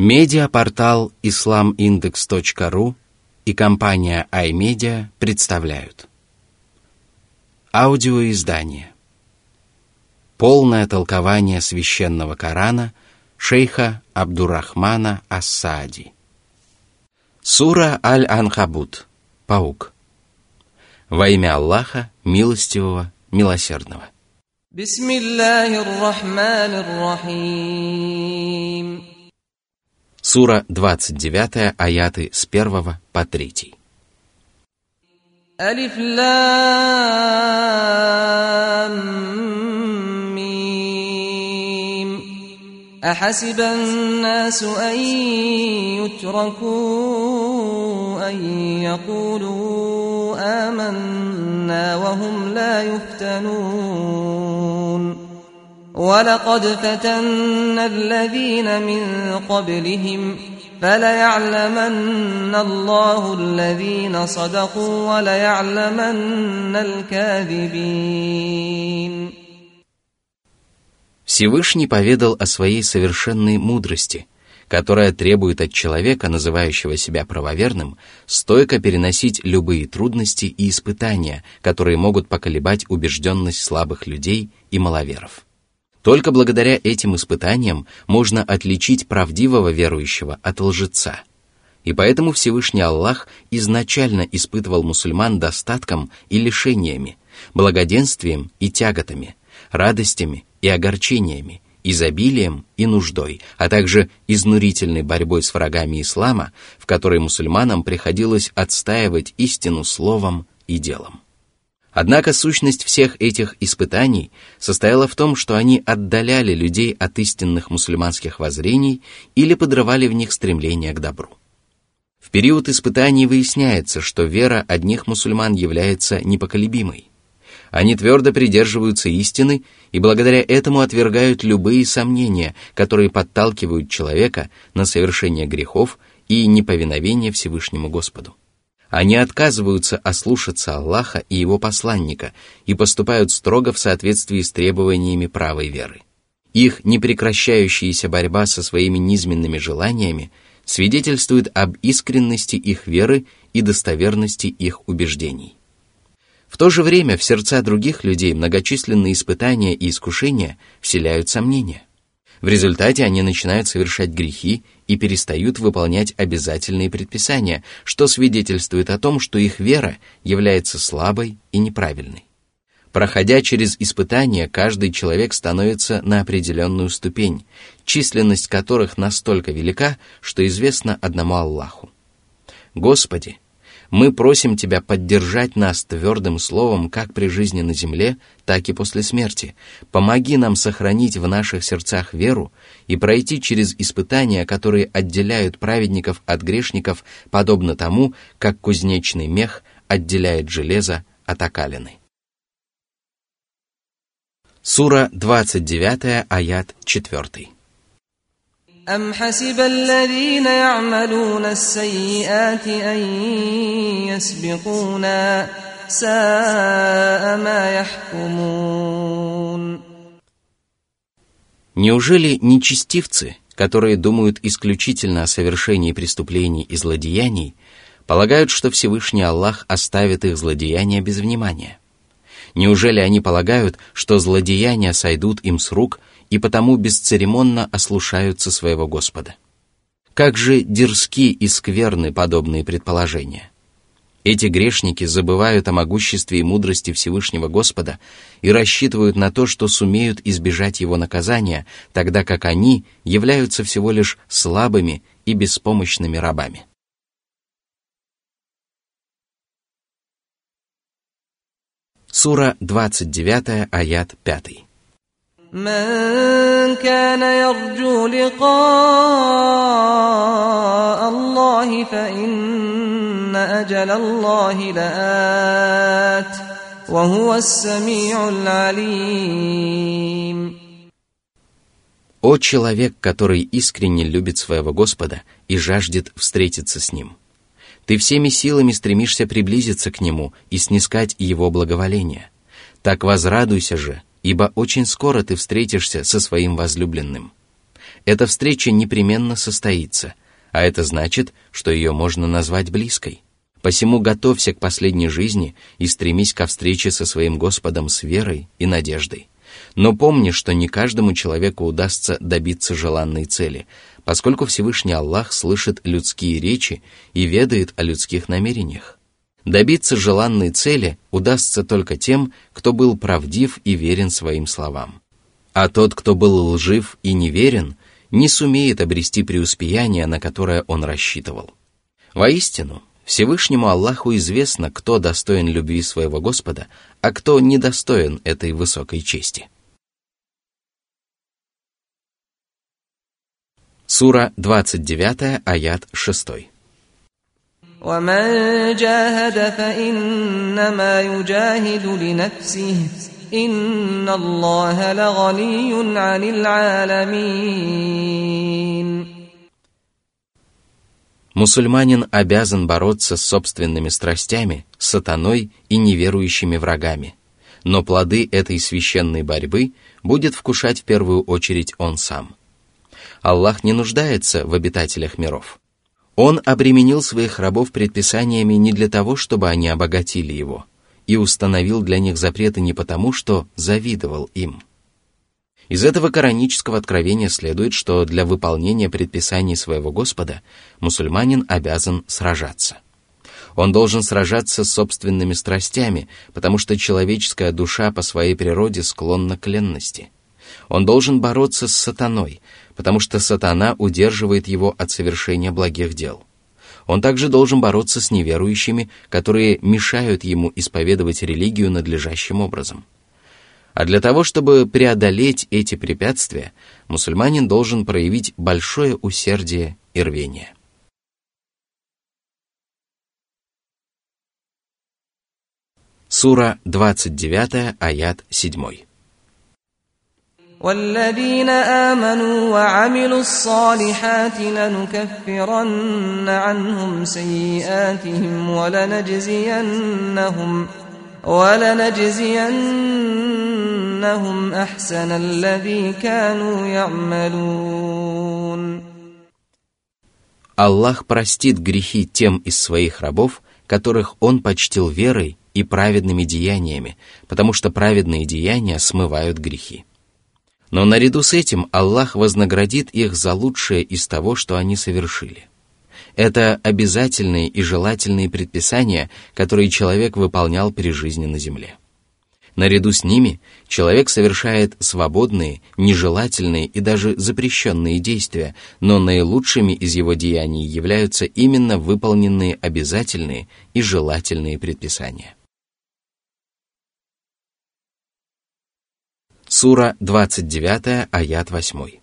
Медиапортал islamindex.ru и компания iMedia представляют. Аудиоиздание. Полное толкование священного Корана шейха Абдурахмана Ассади. Сура Аль-Анхабут. Паук. Во имя Аллаха, милостивого, милосердного. Бисмиллахир-Рахманир-Рахим Сура 29, аяты с 1 по 3. Алиф Лам Мим أحسب الناس أن يتركوا أن يقولوا آمنا وهم لا يفتنون ولقد فتنا الذين من قبلهم فليعلمن الله الذين صدقوا وليعلمن الكاذبين Всевышний поведал о своей совершенной мудрости, которая требует от человека, называющего себя правоверным, стойко переносить любые трудности и испытания, которые могут поколебать убежденность слабых людей и маловеров. Только благодаря этим испытаниям можно отличить правдивого верующего от лжеца. И поэтому Всевышний Аллах изначально испытывал мусульман достатком и лишениями, благоденствием и тяготами, радостями и огорчениями, изобилием и нуждой, а также изнурительной борьбой с врагами ислама, в которой мусульманам приходилось отстаивать истину словом и делом. Однако сущность всех этих испытаний состояла в том, что они отдаляли людей от истинных мусульманских воззрений или подрывали в них стремление к добру. В период испытаний выясняется, что вера одних мусульман является непоколебимой. Они твердо придерживаются истины и благодаря этому отвергают любые сомнения, которые подталкивают человека на совершение грехов и неповиновение Всевышнему Господу. Они отказываются ослушаться Аллаха и Его посланника и поступают строго в соответствии с требованиями правой веры. Их непрекращающаяся борьба со своими низменными желаниями свидетельствует об искренности их веры и достоверности их убеждений. В то же время в сердца других людей многочисленные испытания и искушения вселяют сомнения. В результате они начинают совершать грехи и перестают выполнять обязательные предписания, что свидетельствует о том, что их вера является слабой и неправильной. Проходя через испытания, каждый человек становится на определенную ступень, численность которых настолько велика, что известно одному Аллаху. Господи, мы просим Тебя поддержать нас твердым словом как при жизни на земле, так и после смерти. Помоги нам сохранить в наших сердцах веру и пройти через испытания, которые отделяют праведников от грешников, подобно тому, как кузнечный мех отделяет железо от окалины. Сура 29, аят 4. أم حسب الذين يعملون السيئات أن يسبقونا ساء ما يحكمون Неужели нечестивцы, которые думают исключительно о совершении преступлений и злодеяний, полагают, что Всевышний Аллах оставит их злодеяния без внимания? Неужели они полагают, что злодеяния сойдут им с рук и потому бесцеремонно ослушаются своего Господа. Как же дерзки и скверны подобные предположения. Эти грешники забывают о могуществе и мудрости Всевышнего Господа и рассчитывают на то, что сумеют избежать его наказания, тогда как они являются всего лишь слабыми и беспомощными рабами. Сура 29, аят 5. من كان يرجو لقاء الله فإن أجل الله لآت وهو السميع العليم О человек, который искренне любит своего Господа и жаждет встретиться с Ним. Ты всеми силами стремишься приблизиться к Нему и снискать Его благоволение. Так возрадуйся же – ибо очень скоро ты встретишься со своим возлюбленным. Эта встреча непременно состоится, а это значит, что ее можно назвать близкой. Посему готовься к последней жизни и стремись ко встрече со своим Господом с верой и надеждой. Но помни, что не каждому человеку удастся добиться желанной цели, поскольку Всевышний Аллах слышит людские речи и ведает о людских намерениях. Добиться желанной цели удастся только тем, кто был правдив и верен своим словам. А тот, кто был лжив и неверен, не сумеет обрести преуспеяние, на которое он рассчитывал. Воистину, Всевышнему Аллаху известно, кто достоин любви своего Господа, а кто недостоин этой высокой чести. Сура 29, аят 6. ومن جاهد فإنما يجاهد لنفسه إن الله لغني عن العالمين Мусульманин обязан бороться с собственными страстями, сатаной и неверующими врагами. Но плоды этой священной борьбы будет вкушать в первую очередь он сам. Аллах не нуждается в обитателях миров. он обременил своих рабов предписаниями не для того, чтобы они обогатили его, и установил для них запреты не потому, что завидовал им – из этого коранического откровения следует, что для выполнения предписаний своего Господа мусульманин обязан сражаться. Он должен сражаться с собственными страстями, потому что человеческая душа по своей природе склонна к ленности. Он должен бороться с сатаной, потому что сатана удерживает его от совершения благих дел. Он также должен бороться с неверующими, которые мешают ему исповедовать религию надлежащим образом – а для того, чтобы преодолеть эти препятствия, мусульманин должен проявить большое усердие и рвение. Сура 29, аят 7. والذين آمنوا وعملوا الصالحات لنكفرن عنهم سيئاتهم ولنجزينهم ولنجزينهم أحسن الذي كانوا يعملون Аллах простит грехи тем из своих рабов, которых Он почтил верой и праведными деяниями, потому что праведные деяния смывают грехи. Но наряду с этим Аллах вознаградит их за лучшее из того, что они совершили – это обязательные и желательные предписания, которые человек выполнял при жизни на земле. Наряду с ними человек совершает свободные, нежелательные и даже запрещенные действия, но наилучшими из его деяний являются именно выполненные обязательные и желательные предписания. Сура 29, аят 8.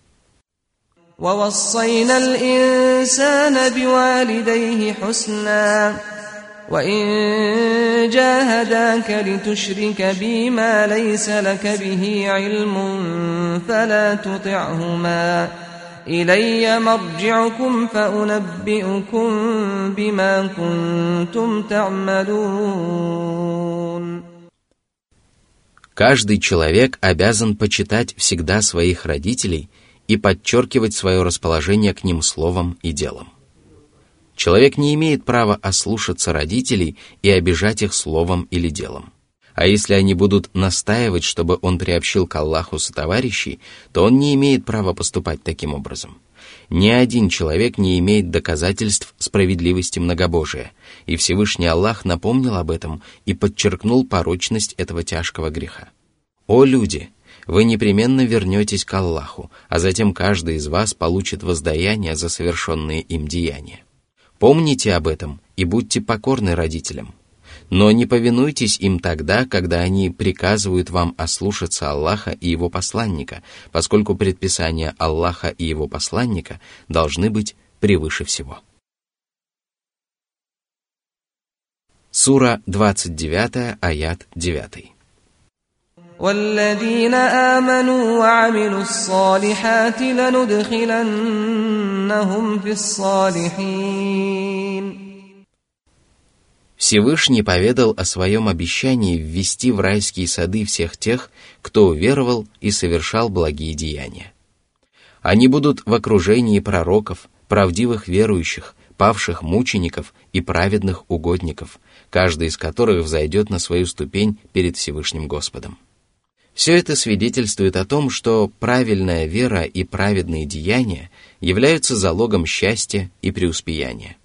ووصينا الإنسان بوالديه حسنا وإن جاهداك لتشرك بي ما ليس لك به علم فلا تطعهما إلي مرجعكم فأنبئكم بما كنتم تعملون Каждый человек обязан почитать всегда своих родителей – и подчеркивать свое расположение к ним словом и делом. Человек не имеет права ослушаться родителей и обижать их словом или делом. А если они будут настаивать, чтобы он приобщил к Аллаху сотоварищей, то он не имеет права поступать таким образом. Ни один человек не имеет доказательств справедливости многобожия, и Всевышний Аллах напомнил об этом и подчеркнул порочность этого тяжкого греха. «О люди! вы непременно вернетесь к Аллаху, а затем каждый из вас получит воздаяние за совершенные им деяния. Помните об этом и будьте покорны родителям. Но не повинуйтесь им тогда, когда они приказывают вам ослушаться Аллаха и Его посланника, поскольку предписания Аллаха и Его посланника должны быть превыше всего. Сура 29, аят 9. والذين آمنوا وعملوا الصالحات لندخلنهم في الصالحين Всевышний поведал о своем обещании ввести в райские сады всех тех, кто уверовал и совершал благие деяния. Они будут в окружении пророков, правдивых верующих, павших мучеников и праведных угодников, каждый из которых взойдет на свою ступень перед Всевышним Господом. Все это свидетельствует о том, что правильная вера и праведные деяния являются залогом счастья и преуспеяния.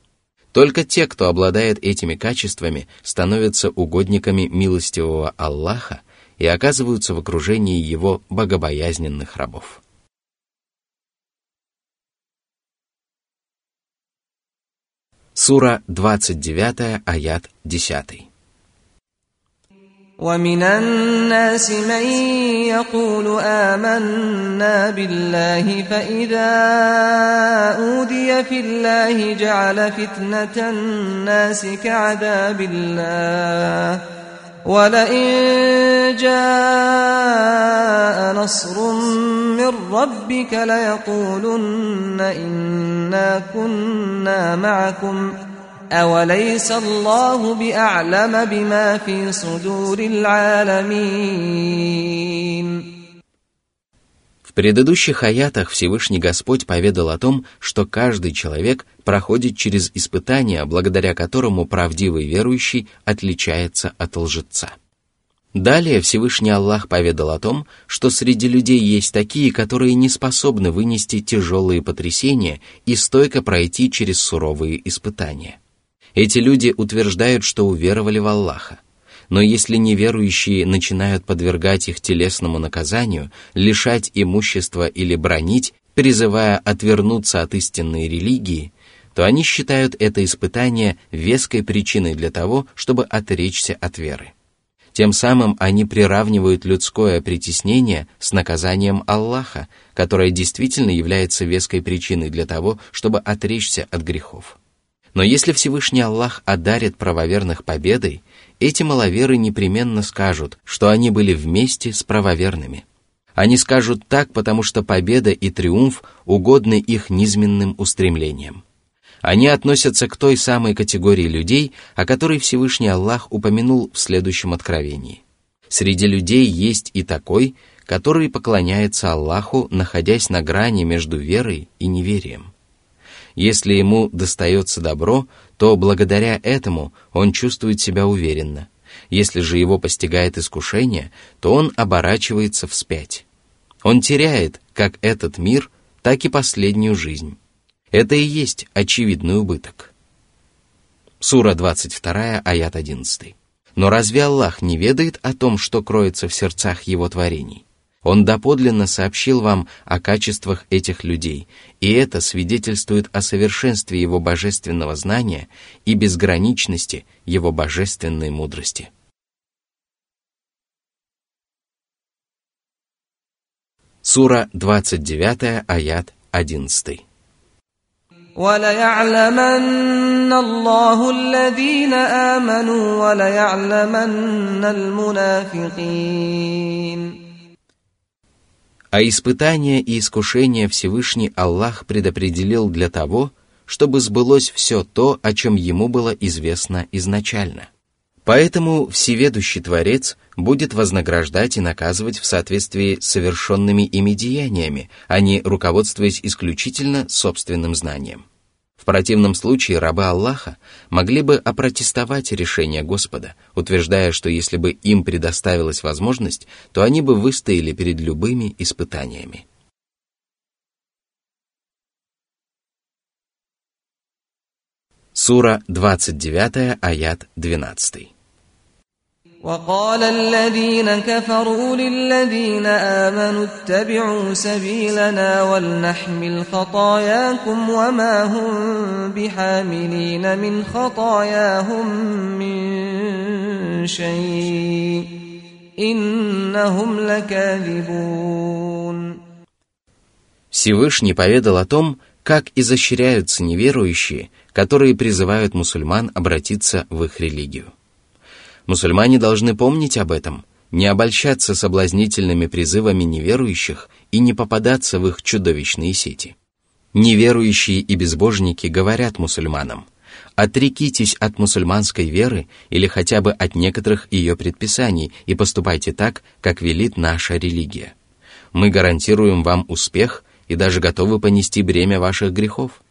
Только те, кто обладает этими качествами, становятся угодниками милостивого Аллаха и оказываются в окружении его богобоязненных рабов. Сура 29, аят 10. ومن الناس من يقول آمنا بالله فإذا أودي في الله جعل فتنة الناس كعذاب الله ولئن جاء نصر من ربك ليقولن إنا كنا معكم ۖ أوليس الله بأعلم بما في صدور العالمين В предыдущих аятах Всевышний Господь поведал о том, что каждый человек проходит через испытание, благодаря которому правдивый верующий отличается от лжеца. Далее Всевышний Аллах поведал о том, что среди людей есть такие, которые не способны вынести тяжелые потрясения и стойко пройти через суровые испытания. Эти люди утверждают, что уверовали в Аллаха. Но если неверующие начинают подвергать их телесному наказанию, лишать имущества или бронить, призывая отвернуться от истинной религии, то они считают это испытание веской причиной для того, чтобы отречься от веры. Тем самым они приравнивают людское притеснение с наказанием Аллаха, которое действительно является веской причиной для того, чтобы отречься от грехов. Но если Всевышний Аллах одарит правоверных победой, эти маловеры непременно скажут, что они были вместе с правоверными. Они скажут так, потому что победа и триумф угодны их низменным устремлениям. Они относятся к той самой категории людей, о которой Всевышний Аллах упомянул в следующем откровении. Среди людей есть и такой, который поклоняется Аллаху, находясь на грани между верой и неверием. Если ему достается добро, то благодаря этому он чувствует себя уверенно. Если же его постигает искушение, то он оборачивается вспять. Он теряет как этот мир, так и последнюю жизнь. Это и есть очевидный убыток. Сура 22, аят 11. Но разве Аллах не ведает о том, что кроется в сердцах его творений? Он доподлинно сообщил вам о качествах этих людей, и это свидетельствует о совершенстве его божественного знания и безграничности его божественной мудрости. Сура 29, аят 11. وليعلمن الله الذين آمنوا وليعلمن المنافقين а испытания и искушения Всевышний Аллах предопределил для того, чтобы сбылось все то, о чем ему было известно изначально. Поэтому Всеведущий Творец будет вознаграждать и наказывать в соответствии с совершенными ими деяниями, а не руководствуясь исключительно собственным знанием. В противном случае рабы Аллаха могли бы опротестовать решение Господа, утверждая, что если бы им предоставилась возможность, то они бы выстояли перед любыми испытаниями. Сура 29, аят 12. وقال الذين كفروا للذين آمنوا اتبعوا سبيلنا ولنحمل خطاياكم وما هم بحاملين من خطاياهم من شيء إنهم لكاذبون Всевышний поведал о том, как изощряются неверующие, которые призывают мусульман обратиться в их религию. Мусульмане должны помнить об этом, не обольщаться соблазнительными призывами неверующих и не попадаться в их чудовищные сети. Неверующие и безбожники говорят мусульманам, отрекитесь от мусульманской веры или хотя бы от некоторых ее предписаний и поступайте так, как велит наша религия. Мы гарантируем вам успех, и даже готовы понести бремя ваших грехов.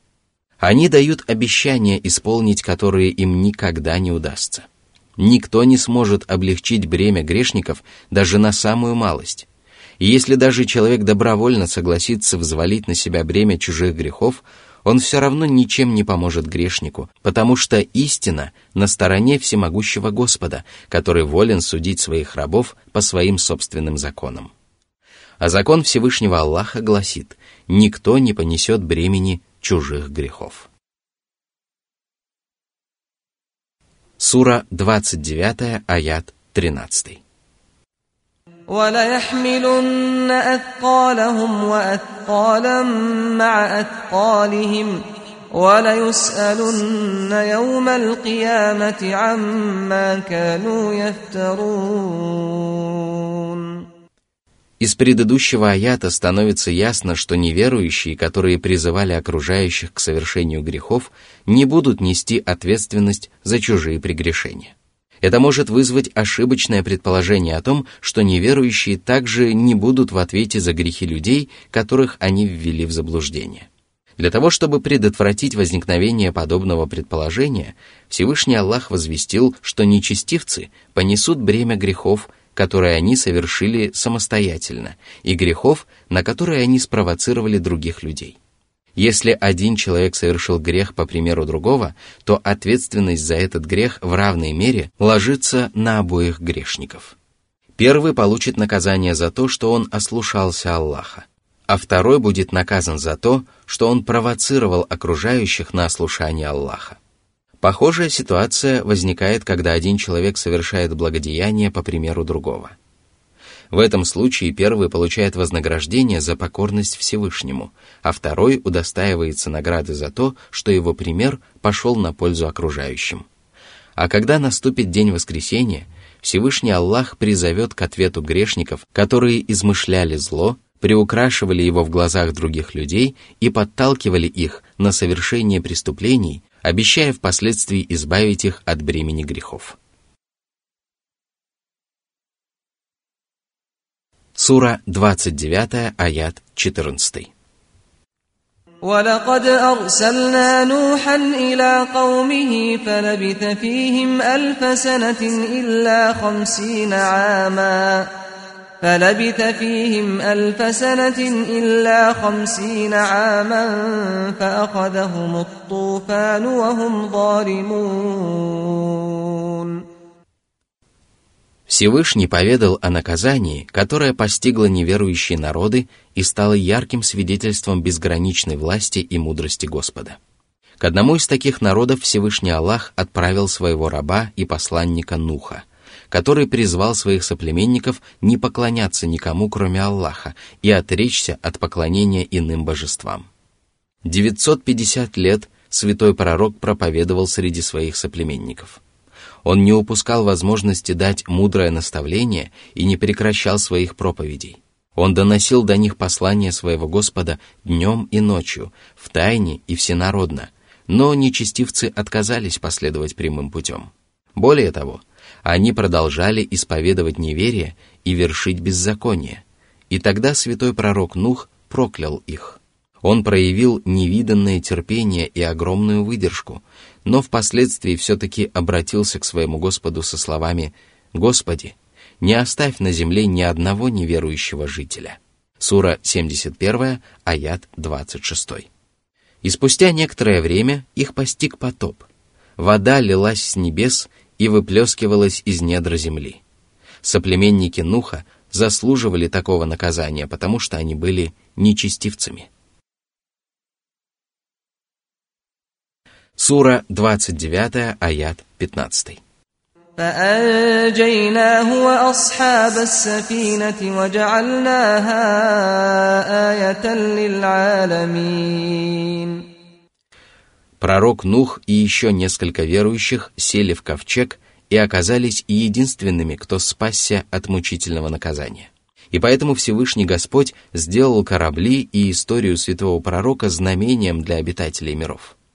Они дают обещания, исполнить которые им никогда не удастся. Никто не сможет облегчить бремя грешников даже на самую малость. И если даже человек добровольно согласится взвалить на себя бремя чужих грехов, он все равно ничем не поможет грешнику, потому что истина на стороне всемогущего Господа, который волен судить своих рабов по своим собственным законам. А закон Всевышнего Аллаха гласит, никто не понесет бремени чужих грехов. Сура 29, аят 13. وليحملن أثقالهم وأثقالا مع أثقالهم وليسألن يوم القيامة عما كانوا يفترون из предыдущего аята становится ясно, что неверующие, которые призывали окружающих к совершению грехов, не будут нести ответственность за чужие прегрешения. Это может вызвать ошибочное предположение о том, что неверующие также не будут в ответе за грехи людей, которых они ввели в заблуждение. Для того, чтобы предотвратить возникновение подобного предположения, Всевышний Аллах возвестил, что нечестивцы понесут бремя грехов, которые они совершили самостоятельно, и грехов, на которые они спровоцировали других людей. Если один человек совершил грех по примеру другого, то ответственность за этот грех в равной мере ложится на обоих грешников. Первый получит наказание за то, что он ослушался Аллаха, а второй будет наказан за то, что он провоцировал окружающих на ослушание Аллаха. Похожая ситуация возникает, когда один человек совершает благодеяние по примеру другого. В этом случае первый получает вознаграждение за покорность Всевышнему, а второй удостаивается награды за то, что его пример пошел на пользу окружающим. А когда наступит день воскресения, Всевышний Аллах призовет к ответу грешников, которые измышляли зло, приукрашивали его в глазах других людей и подталкивали их на совершение преступлений, обещая впоследствии избавить их от бремени грехов. Сура 29, аят 14. ولقد أرسلنا نوحا إلى قومه فلبث فيهم ألف سنة إلا خمسين عاما فلبث فيهم ألف سنة إلا خمسين عاما فأخذهم الطوفان وهم ظالمون Всевышний поведал о наказании, которое постигло неверующие народы и стало ярким свидетельством безграничной власти и мудрости Господа. К одному из таких народов Всевышний Аллах отправил своего раба и посланника Нуха, который призвал своих соплеменников не поклоняться никому, кроме Аллаха, и отречься от поклонения иным божествам. 950 лет святой пророк проповедовал среди своих соплеменников – он не упускал возможности дать мудрое наставление и не прекращал своих проповедей. Он доносил до них послание своего Господа днем и ночью, в тайне и всенародно, но нечестивцы отказались последовать прямым путем. Более того, они продолжали исповедовать неверие и вершить беззаконие, и тогда святой пророк Нух проклял их. Он проявил невиданное терпение и огромную выдержку, но впоследствии все-таки обратился к своему Господу со словами «Господи, не оставь на земле ни одного неверующего жителя». Сура 71, аят 26. И спустя некоторое время их постиг потоп. Вода лилась с небес и выплескивалась из недр земли. Соплеменники Нуха заслуживали такого наказания, потому что они были нечестивцами. Сура 29, аят 15. فأنجيناه وأصحاب السفينة وجعلناها آية للعالمين Пророк Нух и еще несколько верующих сели в ковчег и оказались единственными, кто спасся от мучительного наказания. И поэтому Всевышний Господь сделал корабли и историю святого пророка знамением для обитателей миров –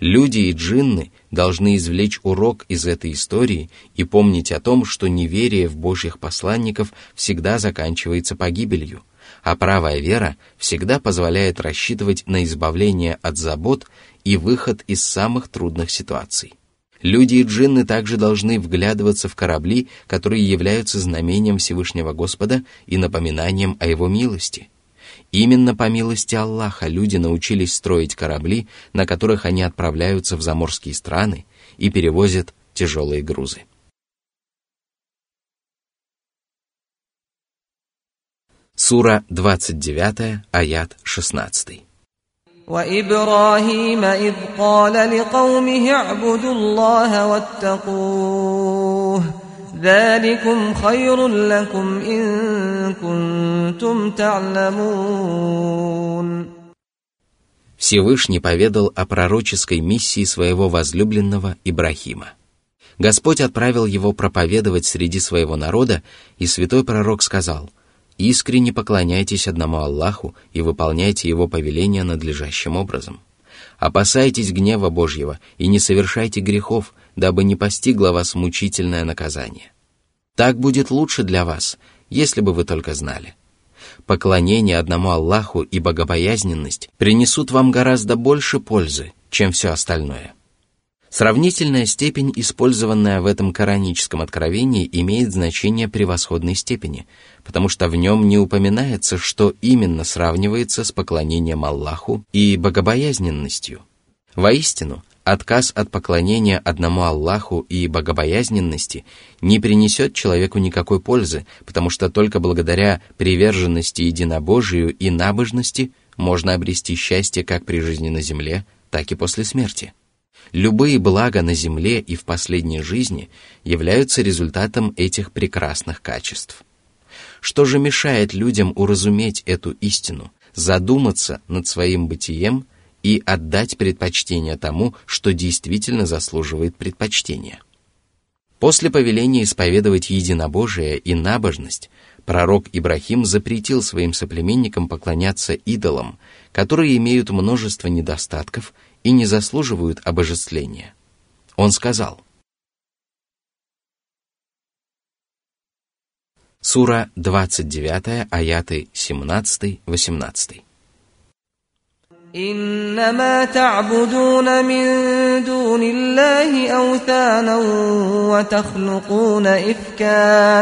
Люди и джинны должны извлечь урок из этой истории и помнить о том, что неверие в Божьих посланников всегда заканчивается погибелью, а правая вера всегда позволяет рассчитывать на избавление от забот и выход из самых трудных ситуаций. Люди и джинны также должны вглядываться в корабли, которые являются знамением Всевышнего Господа и напоминанием о Его милости. Именно по милости Аллаха люди научились строить корабли, на которых они отправляются в заморские страны и перевозят тяжелые грузы. Сура 29, аят 16. وإبراهيم إذ قال لقومه اعبدوا الله واتقوه ذلكم خير لكم إن كنتم تعلمون Всевышний поведал о пророческой миссии своего возлюбленного Ибрахима. Господь отправил его проповедовать среди своего народа, и святой пророк сказал, «Искренне поклоняйтесь одному Аллаху и выполняйте его повеления надлежащим образом. Опасайтесь гнева Божьего и не совершайте грехов, дабы не постигло вас мучительное наказание. Так будет лучше для вас, если бы вы только знали. Поклонение одному Аллаху и богобоязненность принесут вам гораздо больше пользы, чем все остальное. Сравнительная степень, использованная в этом кораническом откровении, имеет значение превосходной степени, потому что в нем не упоминается, что именно сравнивается с поклонением Аллаху и богобоязненностью. Воистину, отказ от поклонения одному Аллаху и богобоязненности не принесет человеку никакой пользы, потому что только благодаря приверженности единобожию и набожности можно обрести счастье как при жизни на земле, так и после смерти. Любые блага на земле и в последней жизни являются результатом этих прекрасных качеств. Что же мешает людям уразуметь эту истину, задуматься над своим бытием и отдать предпочтение тому, что действительно заслуживает предпочтения? После повеления исповедовать единобожие и набожность, пророк Ибрахим запретил своим соплеменникам поклоняться идолам, которые имеют множество недостатков и не заслуживают обожествления. Он сказал, Сура 29, аяты 17-18. إنما تعبدون من دون الله أوثانا وتخلقون إفكا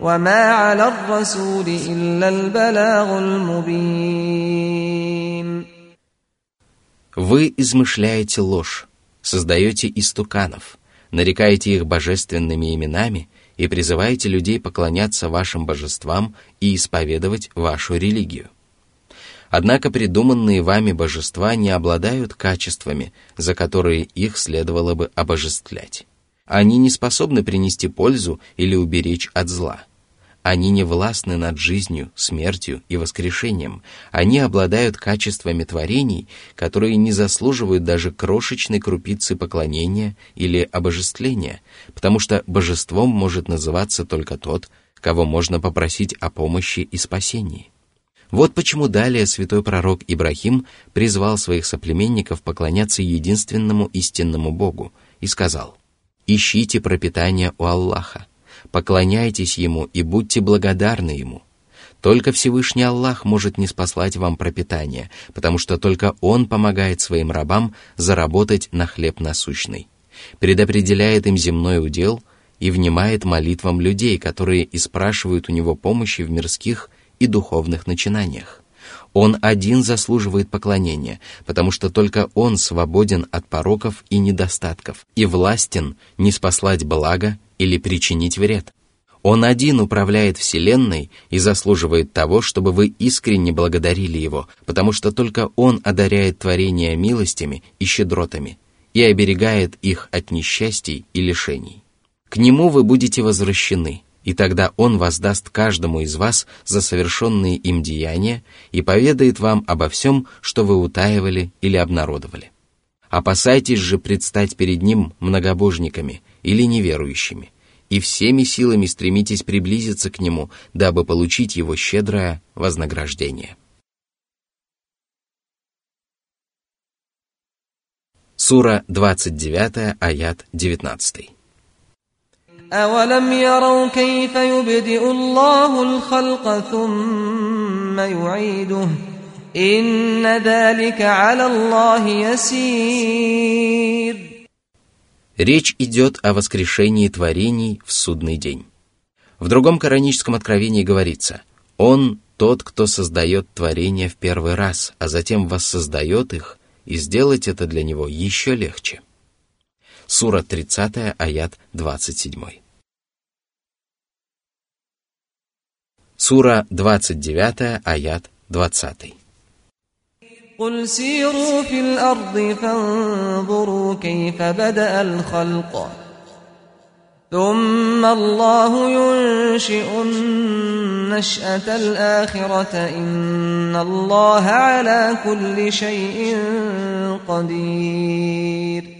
وما على الرسول إلا البلاغ المبين Вы измышляете ложь, создаете истуканов, нарекаете их божественными именами и призываете людей поклоняться вашим божествам и исповедовать вашу религию. Однако придуманные вами божества не обладают качествами, за которые их следовало бы обожествлять. Они не способны принести пользу или уберечь от зла. Они не властны над жизнью, смертью и воскрешением. Они обладают качествами творений, которые не заслуживают даже крошечной крупицы поклонения или обожествления, потому что божеством может называться только тот, кого можно попросить о помощи и спасении. Вот почему далее святой пророк Ибрахим призвал своих соплеменников поклоняться единственному истинному Богу и сказал, «Ищите пропитание у Аллаха, поклоняйтесь Ему и будьте благодарны Ему. Только Всевышний Аллах может не спаслать вам пропитание, потому что только Он помогает своим рабам заработать на хлеб насущный, предопределяет им земной удел и внимает молитвам людей, которые и спрашивают у Него помощи в мирских и духовных начинаниях. Он один заслуживает поклонения, потому что только Он свободен от пороков и недостатков и властен не спаслать благо или причинить вред. Он один управляет Вселенной и заслуживает того, чтобы вы искренне благодарили Его, потому что только Он одаряет творения милостями и щедротами и оберегает их от несчастий и лишений. К Нему вы будете возвращены – и тогда Он воздаст каждому из вас за совершенные им деяния и поведает вам обо всем, что вы утаивали или обнародовали. Опасайтесь же предстать перед Ним многобожниками или неверующими, и всеми силами стремитесь приблизиться к Нему, дабы получить Его щедрое вознаграждение. Сура 29, аят 19. أولم يروا كيف يبدئ الله الخلق ثم يعيده إن ذلك على الله يسير Речь идет о воскрешении творений в судный день. В другом кораническом откровении говорится, «Он тот, кто создает творения в первый раз, а затем воссоздает их, и сделать это для него еще легче». Сура 30, аят 27. Сура 29, аят 20. قل سيروا في الأرض فانظروا كيف بدأ الخلق ثم الله ينشئ النشأة الآخرة إن الله على كل شيء قدير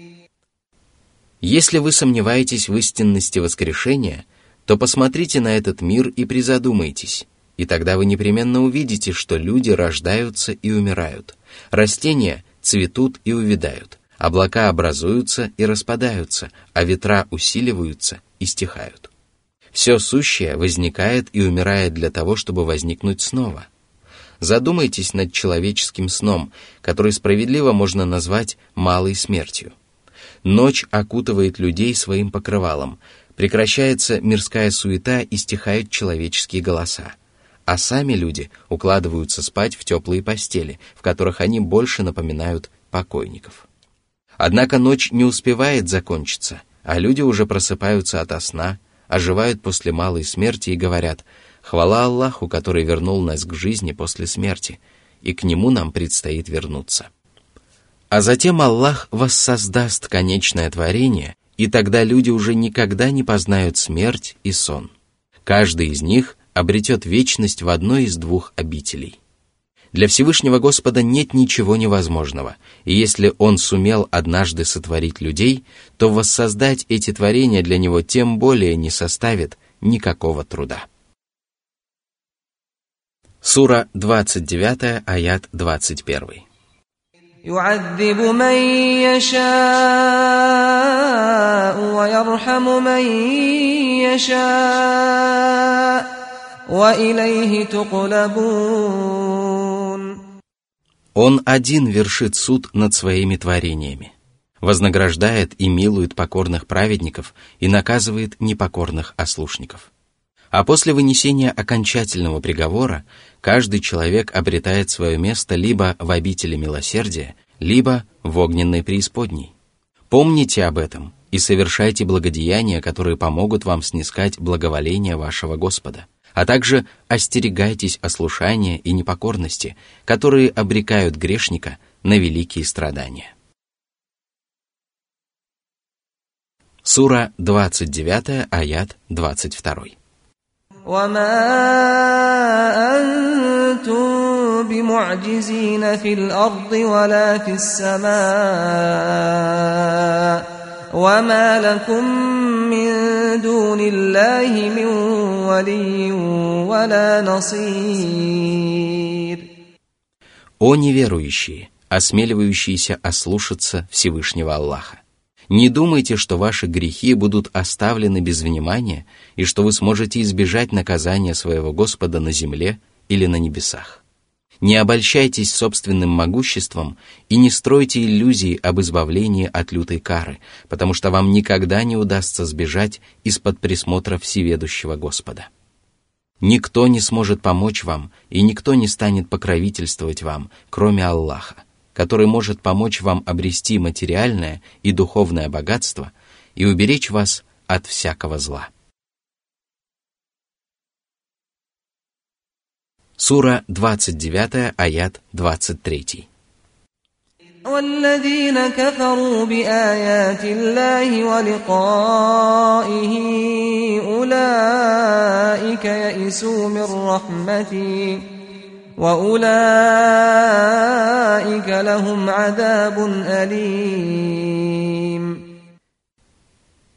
Если вы сомневаетесь в истинности воскрешения, то посмотрите на этот мир и призадумайтесь, и тогда вы непременно увидите, что люди рождаются и умирают, растения цветут и увядают, облака образуются и распадаются, а ветра усиливаются и стихают. Все сущее возникает и умирает для того, чтобы возникнуть снова. Задумайтесь над человеческим сном, который справедливо можно назвать малой смертью – Ночь окутывает людей своим покрывалом, прекращается мирская суета и стихают человеческие голоса. А сами люди укладываются спать в теплые постели, в которых они больше напоминают покойников. Однако ночь не успевает закончиться, а люди уже просыпаются ото сна, оживают после малой смерти и говорят «Хвала Аллаху, который вернул нас к жизни после смерти, и к Нему нам предстоит вернуться». А затем Аллах воссоздаст конечное творение, и тогда люди уже никогда не познают смерть и сон. Каждый из них обретет вечность в одной из двух обителей. Для Всевышнего Господа нет ничего невозможного, и если Он сумел однажды сотворить людей, то воссоздать эти творения для Него тем более не составит никакого труда. Сура 29, аят 21. يعذب من يشاء ويرحم من يشاء وإليه تقلبون Он один вершит суд над своими творениями, вознаграждает и милует покорных праведников и наказывает непокорных ослушников. А после вынесения окончательного приговора каждый человек обретает свое место либо в обители милосердия, либо в огненной преисподней. Помните об этом и совершайте благодеяния, которые помогут вам снискать благоволение вашего Господа. А также остерегайтесь ослушания и непокорности, которые обрекают грешника на великие страдания. Сура 29, аят 22. وما أنتم بمعجزين في الأرض ولا في السماء وما لكم من دون الله من ولي ولا نصير О неверующие, осмеливающиеся ослушаться Всевышнего Аллаха! Не думайте, что ваши грехи будут оставлены без внимания и что вы сможете избежать наказания своего Господа на земле или на небесах. Не обольщайтесь собственным могуществом и не стройте иллюзии об избавлении от лютой кары, потому что вам никогда не удастся сбежать из-под присмотра всеведущего Господа. Никто не сможет помочь вам, и никто не станет покровительствовать вам, кроме Аллаха который может помочь вам обрести материальное и духовное богатство и уберечь вас от всякого зла. Сура 29, аят 23. والذين كفروا بآيات الله ولقائه أولئك يئسوا من رحمتي وأولئك لهم عذاب أليم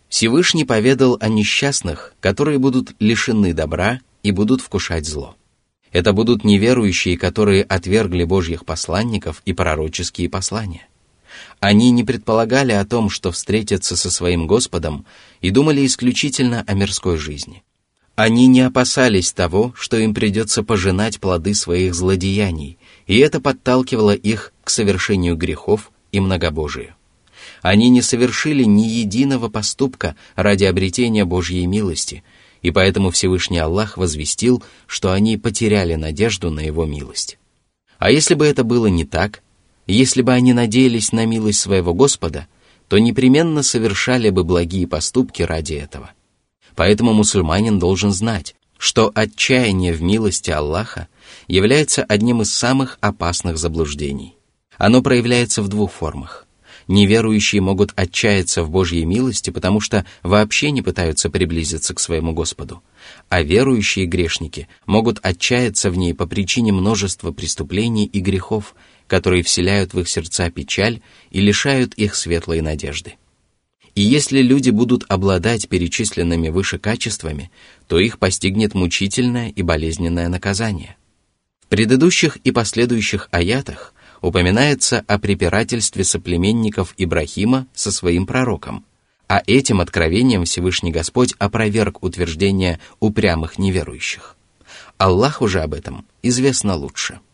Всевышний поведал о несчастных, которые будут лишены добра и будут вкушать зло. Это будут неверующие, которые отвергли Божьих посланников и пророческие послания. Они не предполагали о том, что встретятся со своим Господом, и думали исключительно о мирской жизни. Они не опасались того, что им придется пожинать плоды своих злодеяний, и это подталкивало их к совершению грехов и многобожию. Они не совершили ни единого поступка ради обретения Божьей милости, и поэтому Всевышний Аллах возвестил, что они потеряли надежду на Его милость. А если бы это было не так, если бы они надеялись на милость своего Господа, то непременно совершали бы благие поступки ради этого. Поэтому мусульманин должен знать, что отчаяние в милости Аллаха является одним из самых опасных заблуждений. Оно проявляется в двух формах. Неверующие могут отчаяться в Божьей милости, потому что вообще не пытаются приблизиться к своему Господу, а верующие грешники могут отчаяться в ней по причине множества преступлений и грехов, которые вселяют в их сердца печаль и лишают их светлой надежды. И если люди будут обладать перечисленными выше качествами, то их постигнет мучительное и болезненное наказание. В предыдущих и последующих аятах упоминается о препирательстве соплеменников Ибрахима со своим пророком, а этим откровением Всевышний Господь опроверг утверждение упрямых неверующих. Аллах уже об этом известно лучше –